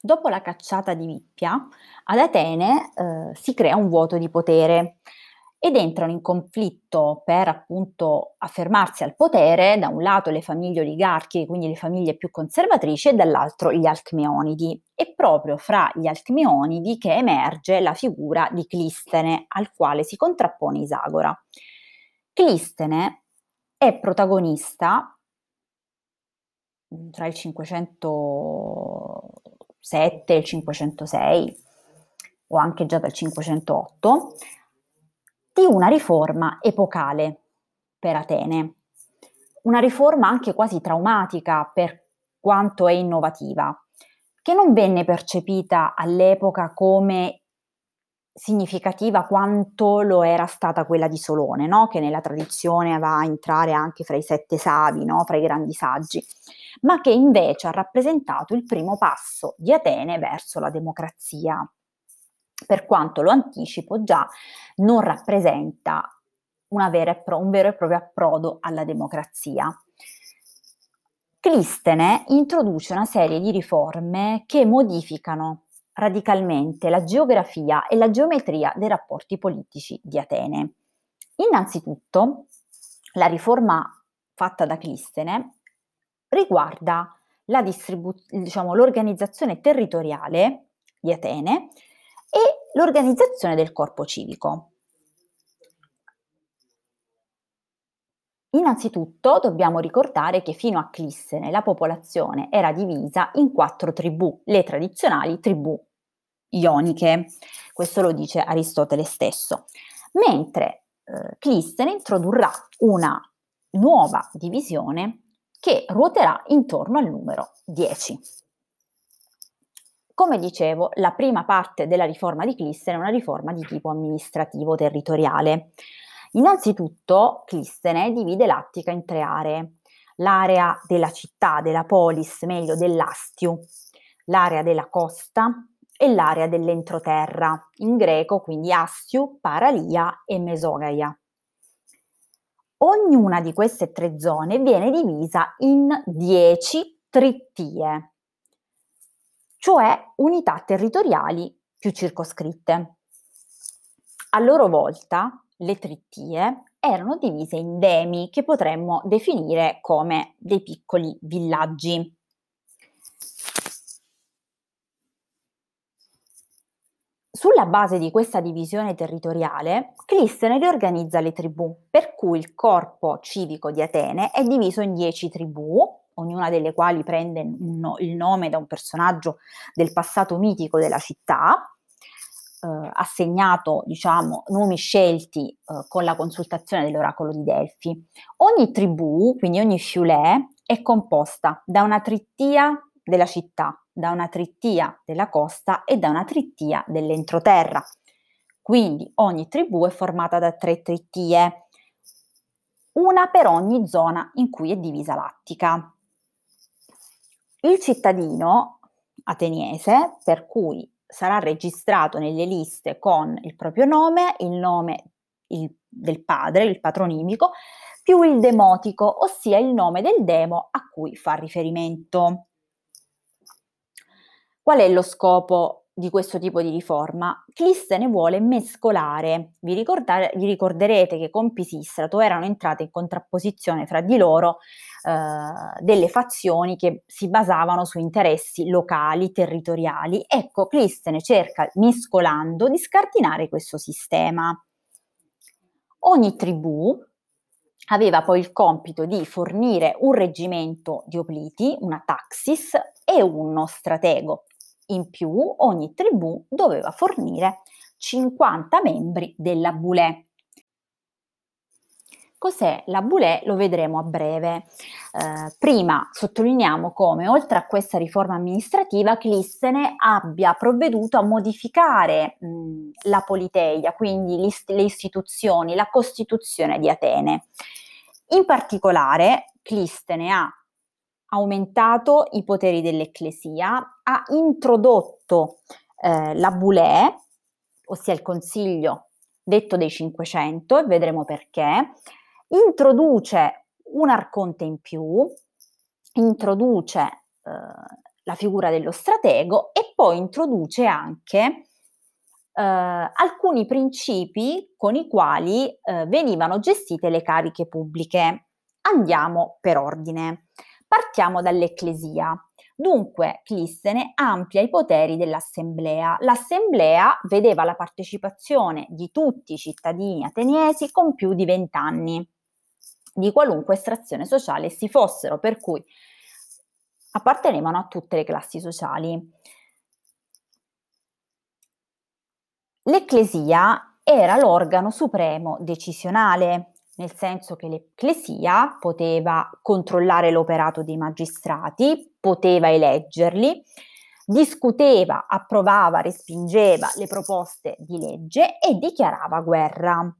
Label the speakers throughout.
Speaker 1: Dopo la cacciata di Vippia, ad Atene eh, si crea un vuoto di potere ed entrano in conflitto per appunto affermarsi al potere, da un lato le famiglie oligarchiche, quindi le famiglie più conservatrici, e dall'altro gli Alcmeonidi. È proprio fra gli Alcmeonidi che emerge la figura di Clistene, al quale si contrappone Isagora. Clistene è protagonista tra il 507 e il 506 o anche già dal 508 di una riforma epocale per Atene, una riforma anche quasi traumatica per quanto è innovativa, che non venne percepita all'epoca come significativa quanto lo era stata quella di Solone, no? che nella tradizione va a entrare anche fra i sette savi, no? fra i grandi saggi, ma che invece ha rappresentato il primo passo di Atene verso la democrazia per quanto lo anticipo già, non rappresenta pro- un vero e proprio approdo alla democrazia. Clistene introduce una serie di riforme che modificano radicalmente la geografia e la geometria dei rapporti politici di Atene. Innanzitutto, la riforma fatta da Clistene riguarda distribu- diciamo, l'organizzazione territoriale di Atene e l'organizzazione del corpo civico. Innanzitutto dobbiamo ricordare che fino a Clissene la popolazione era divisa in quattro tribù, le tradizionali tribù ioniche. Questo lo dice Aristotele stesso. Mentre eh, Clissene introdurrà una nuova divisione che ruoterà intorno al numero 10. Come dicevo, la prima parte della riforma di Clistene è una riforma di tipo amministrativo territoriale. Innanzitutto, Clistene divide l'Attica in tre aree. L'area della città, della polis, meglio dell'Astiu, l'area della costa e l'area dell'entroterra, in greco quindi Astiu, Paralia e Mesogaia. Ognuna di queste tre zone viene divisa in dieci trittie, cioè unità territoriali più circoscritte. A loro volta, le trittie erano divise in demi che potremmo definire come dei piccoli villaggi. Sulla base di questa divisione territoriale, Clistene riorganizza le tribù, per cui il corpo civico di Atene è diviso in dieci tribù, ognuna delle quali prende il nome da un personaggio del passato mitico della città, eh, assegnato, diciamo, nomi scelti eh, con la consultazione dell'oracolo di Delfi. Ogni tribù, quindi ogni fiulè, è composta da una trittia della città, da una trittia della costa e da una trittia dell'entroterra. Quindi ogni tribù è formata da tre trittie, una per ogni zona in cui è divisa l'Attica. Il cittadino ateniese, per cui sarà registrato nelle liste con il proprio nome, il nome il, del padre, il patronimico, più il demotico, ossia il nome del demo a cui fa riferimento. Qual è lo scopo di questo tipo di riforma, Clistene vuole mescolare. Vi, vi, ricorderete che con Pisistrato erano entrate in contrapposizione fra di loro eh, delle fazioni che si basavano su interessi locali, territoriali. Ecco, Clistene cerca, mescolando, di scardinare questo sistema. Ogni tribù aveva poi il compito di fornire un reggimento di opliti, una taxis e uno stratego, in più, ogni tribù doveva fornire 50 membri della Boulé. Cos'è la Boulé? Lo vedremo a breve. Eh, prima sottolineiamo come, oltre a questa riforma amministrativa, Clistene abbia provveduto a modificare mh, la politeia, quindi l'ist- le istituzioni, la Costituzione di Atene. In particolare, Clistene ha aumentato i poteri dell'Ecclesia, ha introdotto eh, la Boulè, ossia il Consiglio detto dei 500, e vedremo perché, introduce un arconte in più, introduce eh, la figura dello stratego e poi introduce anche eh, alcuni principi con i quali eh, venivano gestite le cariche pubbliche. Andiamo per ordine. Partiamo dall'Ecclesia. Dunque, Clistene amplia i poteri dell'assemblea. L'assemblea vedeva la partecipazione di tutti i cittadini ateniesi con più di 20 anni, di qualunque estrazione sociale si fossero, per cui appartenevano a tutte le classi sociali. L'Ecclesia era l'organo supremo decisionale, nel senso che l'Ecclesia poteva controllare l'operato dei magistrati, poteva eleggerli, discuteva, approvava, respingeva le proposte di legge e dichiarava guerra.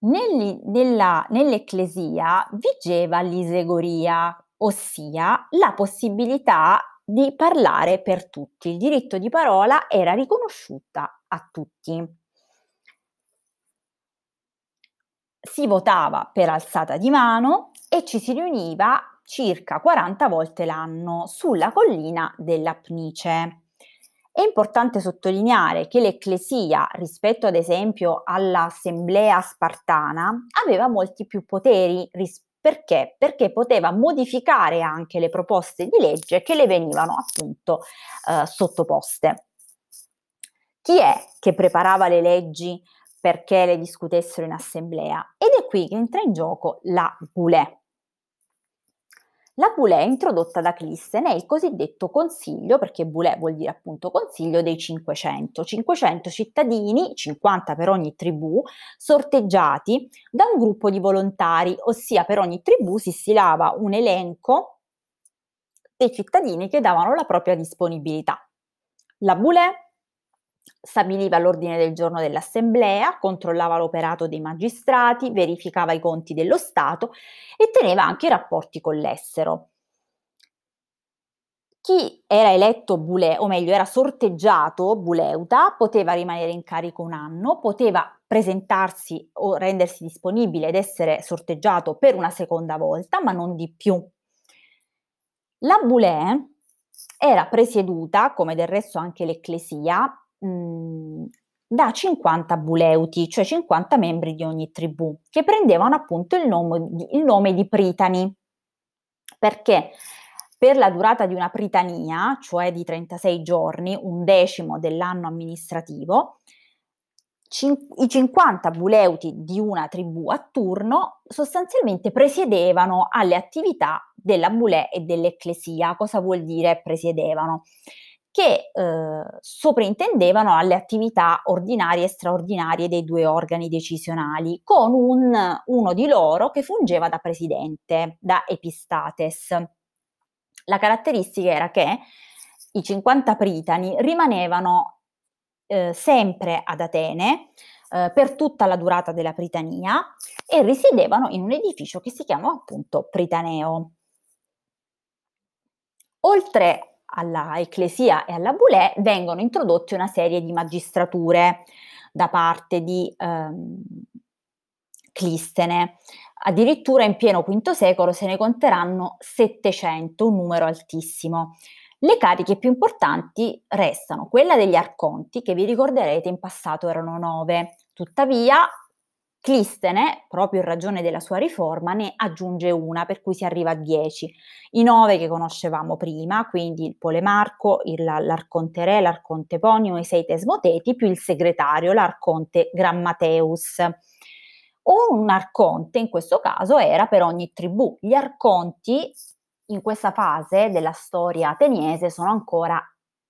Speaker 1: Nelli, nella, nell'Ecclesia vigeva l'isegoria, ossia la possibilità di parlare per tutti. Il diritto di parola era riconosciuta a tutti. Si votava per alzata di mano e ci si riuniva circa 40 volte l'anno sulla collina dell'Apnice. È importante sottolineare che l'Ecclesia, rispetto ad esempio all'Assemblea spartana, aveva molti più poteri rispetto perché? Perché poteva modificare anche le proposte di legge che le venivano appunto eh, sottoposte. Chi è che preparava le leggi perché le discutessero in assemblea? Ed è qui che entra in gioco la Boulé. La Boulé introdotta da Clissen è il cosiddetto consiglio, perché Boulé vuol dire appunto consiglio dei 500, 500 cittadini, 50 per ogni tribù, sorteggiati da un gruppo di volontari, ossia per ogni tribù si stilava un elenco dei cittadini che davano la propria disponibilità. La Boulé stabiliva l'ordine del giorno dell'assemblea, controllava l'operato dei magistrati, verificava i conti dello Stato e teneva anche i rapporti con l'estero. Chi era eletto bule, o meglio era sorteggiato buleuta, poteva rimanere in carico un anno, poteva presentarsi o rendersi disponibile ed essere sorteggiato per una seconda volta, ma non di più. La bulè era presieduta, come del resto anche l'ecclesia, Mhmm, da 50 buleuti, cioè 50 membri di ogni tribù, che prendevano appunto il nome, il nome di pritani, perché per la durata di una pritania, cioè di 36 giorni, un decimo dell'anno amministrativo, i 50 buleuti di una tribù a turno sostanzialmente presiedevano alle attività della bulè e dell'ecclesia. Cosa vuol dire presiedevano? Che eh, soprintendevano alle attività ordinarie e straordinarie dei due organi decisionali, con un, uno di loro che fungeva da presidente, da epistates. La caratteristica era che i 50 pritani rimanevano eh, sempre ad Atene eh, per tutta la durata della pritania e risiedevano in un edificio che si chiama appunto Pritaneo. Oltre alla Ecclesia e alla Boulè vengono introdotte una serie di magistrature da parte di ehm, Clistene. Addirittura in pieno V secolo se ne conteranno 700, un numero altissimo. Le cariche più importanti restano quella degli arconti, che vi ricorderete in passato erano nove. Tuttavia, Clistene, proprio in ragione della sua riforma, ne aggiunge una, per cui si arriva a 10. I nove che conoscevamo prima, quindi il Polemarco, il, l'Arconte Re, l'Arconte Ponio, i sei Tesmoteti, più il segretario, l'Arconte Grammateus. Un arconte in questo caso era per ogni tribù. Gli arconti in questa fase della storia ateniese sono ancora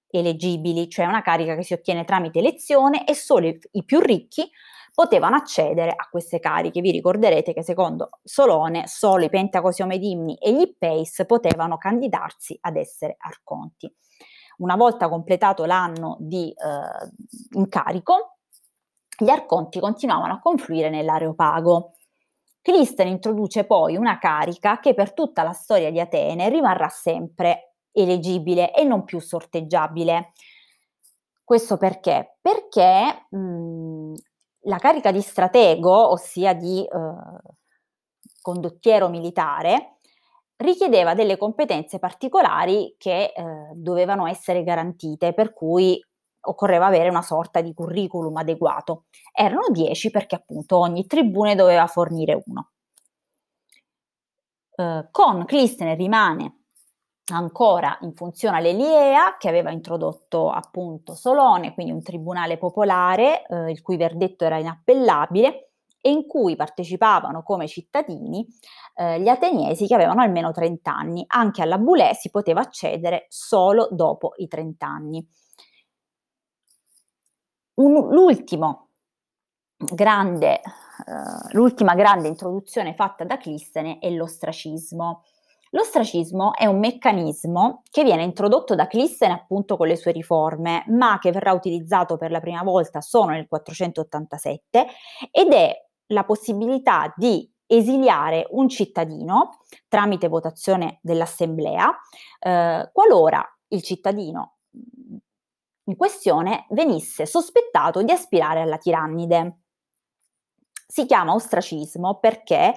Speaker 1: eleggibili, cioè una carica che si ottiene tramite elezione e solo i, più ricchi potevano accedere a queste cariche. Vi ricorderete che secondo Solone solo i Pentacosiomedimni e gli Ippeis potevano candidarsi ad essere arconti. Una volta completato l'anno di eh, incarico, gli arconti continuavano a confluire nell'Areopago. Clisten introduce poi una carica che per tutta la storia di Atene rimarrà sempre eleggibile e non più sorteggiabile. Questo perché? Perché mh, la carica di stratego, ossia di eh, condottiero militare, richiedeva delle competenze particolari che eh, dovevano essere garantite, per cui occorreva avere una sorta di curriculum adeguato. Erano 10 perché appunto ogni tribune doveva fornire uno. Eh, con Clistene rimane ancora in funzione l'Eliea che aveva introdotto appunto Solone, quindi un tribunale popolare eh, il cui verdetto era inappellabile e in cui partecipavano come cittadini eh, gli ateniesi che avevano almeno 30 anni. Anche alla Boulé si poteva accedere solo dopo i 30 anni. Un, l'ultimo grande, eh, l'ultima grande introduzione fatta da Clistene è l'ostracismo. L'ostracismo è un meccanismo che viene introdotto da Clistene appunto con le sue riforme, ma che verrà utilizzato per la prima volta solo nel 487 ed è la possibilità di esiliare un cittadino tramite votazione dell'assemblea eh, qualora il cittadino in questione venisse sospettato di aspirare alla tirannide. Si chiama ostracismo perché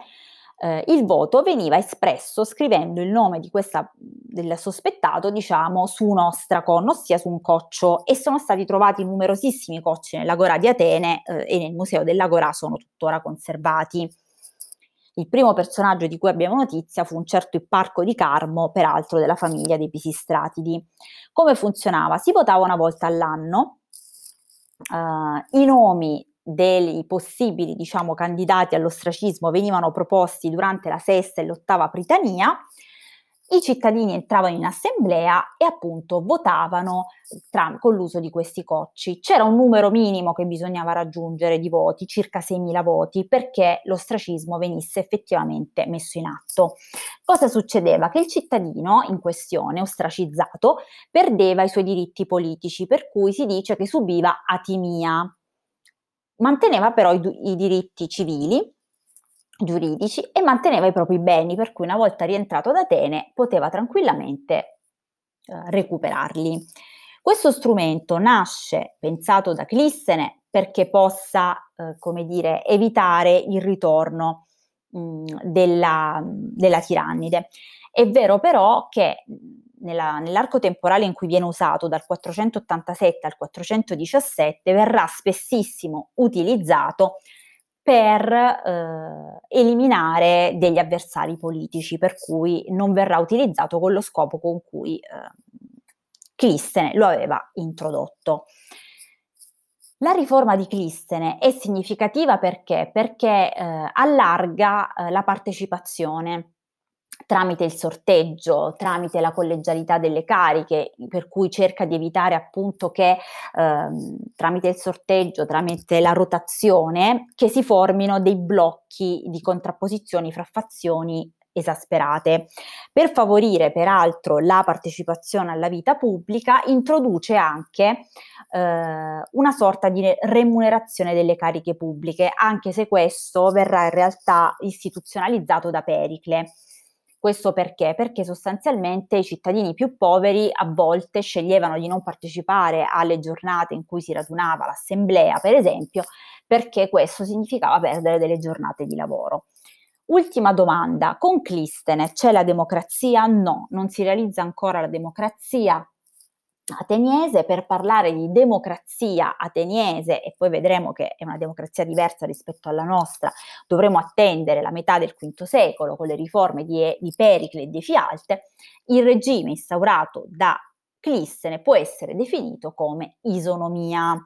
Speaker 1: eh, il voto veniva espresso scrivendo il nome questa, del sospettato, diciamo, su un ostracon, ossia su un coccio, e sono stati trovati numerosissimi cocci nell'Agora di Atene eh, e nel Museo dell'Agora sono tuttora conservati. Il primo personaggio di cui abbiamo notizia fu un certo Ipparco di Carmo, peraltro della famiglia dei Pisistratidi. Come funzionava? Si votava una volta all'anno, uh, i nomi dei possibili diciamo, candidati all'ostracismo venivano proposti durante la sesta e l'ottava Pritania i cittadini entravano in assemblea e appunto votavano tra, con l'uso di questi cocci. C'era un numero minimo che bisognava raggiungere di voti, circa 6.000 voti, perché l'ostracismo venisse effettivamente messo in atto. Cosa succedeva? Che il cittadino in questione, ostracizzato, perdeva i suoi diritti politici, per cui si dice che subiva atimia. Manteneva però i, i diritti civili, giuridici e manteneva i propri beni, per cui una volta rientrato ad Atene poteva tranquillamente eh, recuperarli. Questo strumento nasce pensato da Clissene perché possa, eh, come dire, evitare il ritorno mh, della, della, tirannide. È vero però che nella, nell'arco temporale in cui viene usato dal 487 al 417 verrà spessissimo utilizzato per eh, eliminare degli avversari politici, per cui non verrà utilizzato con lo scopo con cui eh, Clistene lo aveva introdotto. La riforma di Clistene è significativa perché? Perché eh, allarga eh, la partecipazione tramite il sorteggio, tramite la collegialità delle cariche, per cui cerca di evitare appunto che ehm, tramite il sorteggio, tramite la rotazione, che si formino dei blocchi di contrapposizioni fra fazioni esasperate. Per favorire peraltro la partecipazione alla vita pubblica, introduce anche eh, una sorta di remunerazione delle cariche pubbliche, anche se questo verrà in realtà istituzionalizzato da Pericle. Questo perché? Perché sostanzialmente i cittadini più poveri a volte sceglievano di non partecipare alle giornate in cui si radunava l'assemblea, per esempio, perché questo significava perdere delle giornate di lavoro. Ultima domanda, con Clistene c'è la democrazia? No, non si realizza ancora la democrazia ateniese per parlare di democrazia ateniese e poi vedremo che è una democrazia diversa rispetto alla nostra, dovremo attendere la metà del V secolo con le riforme di, di Pericle e di Fialte, il regime instaurato da Clissene può essere definito come isonomia.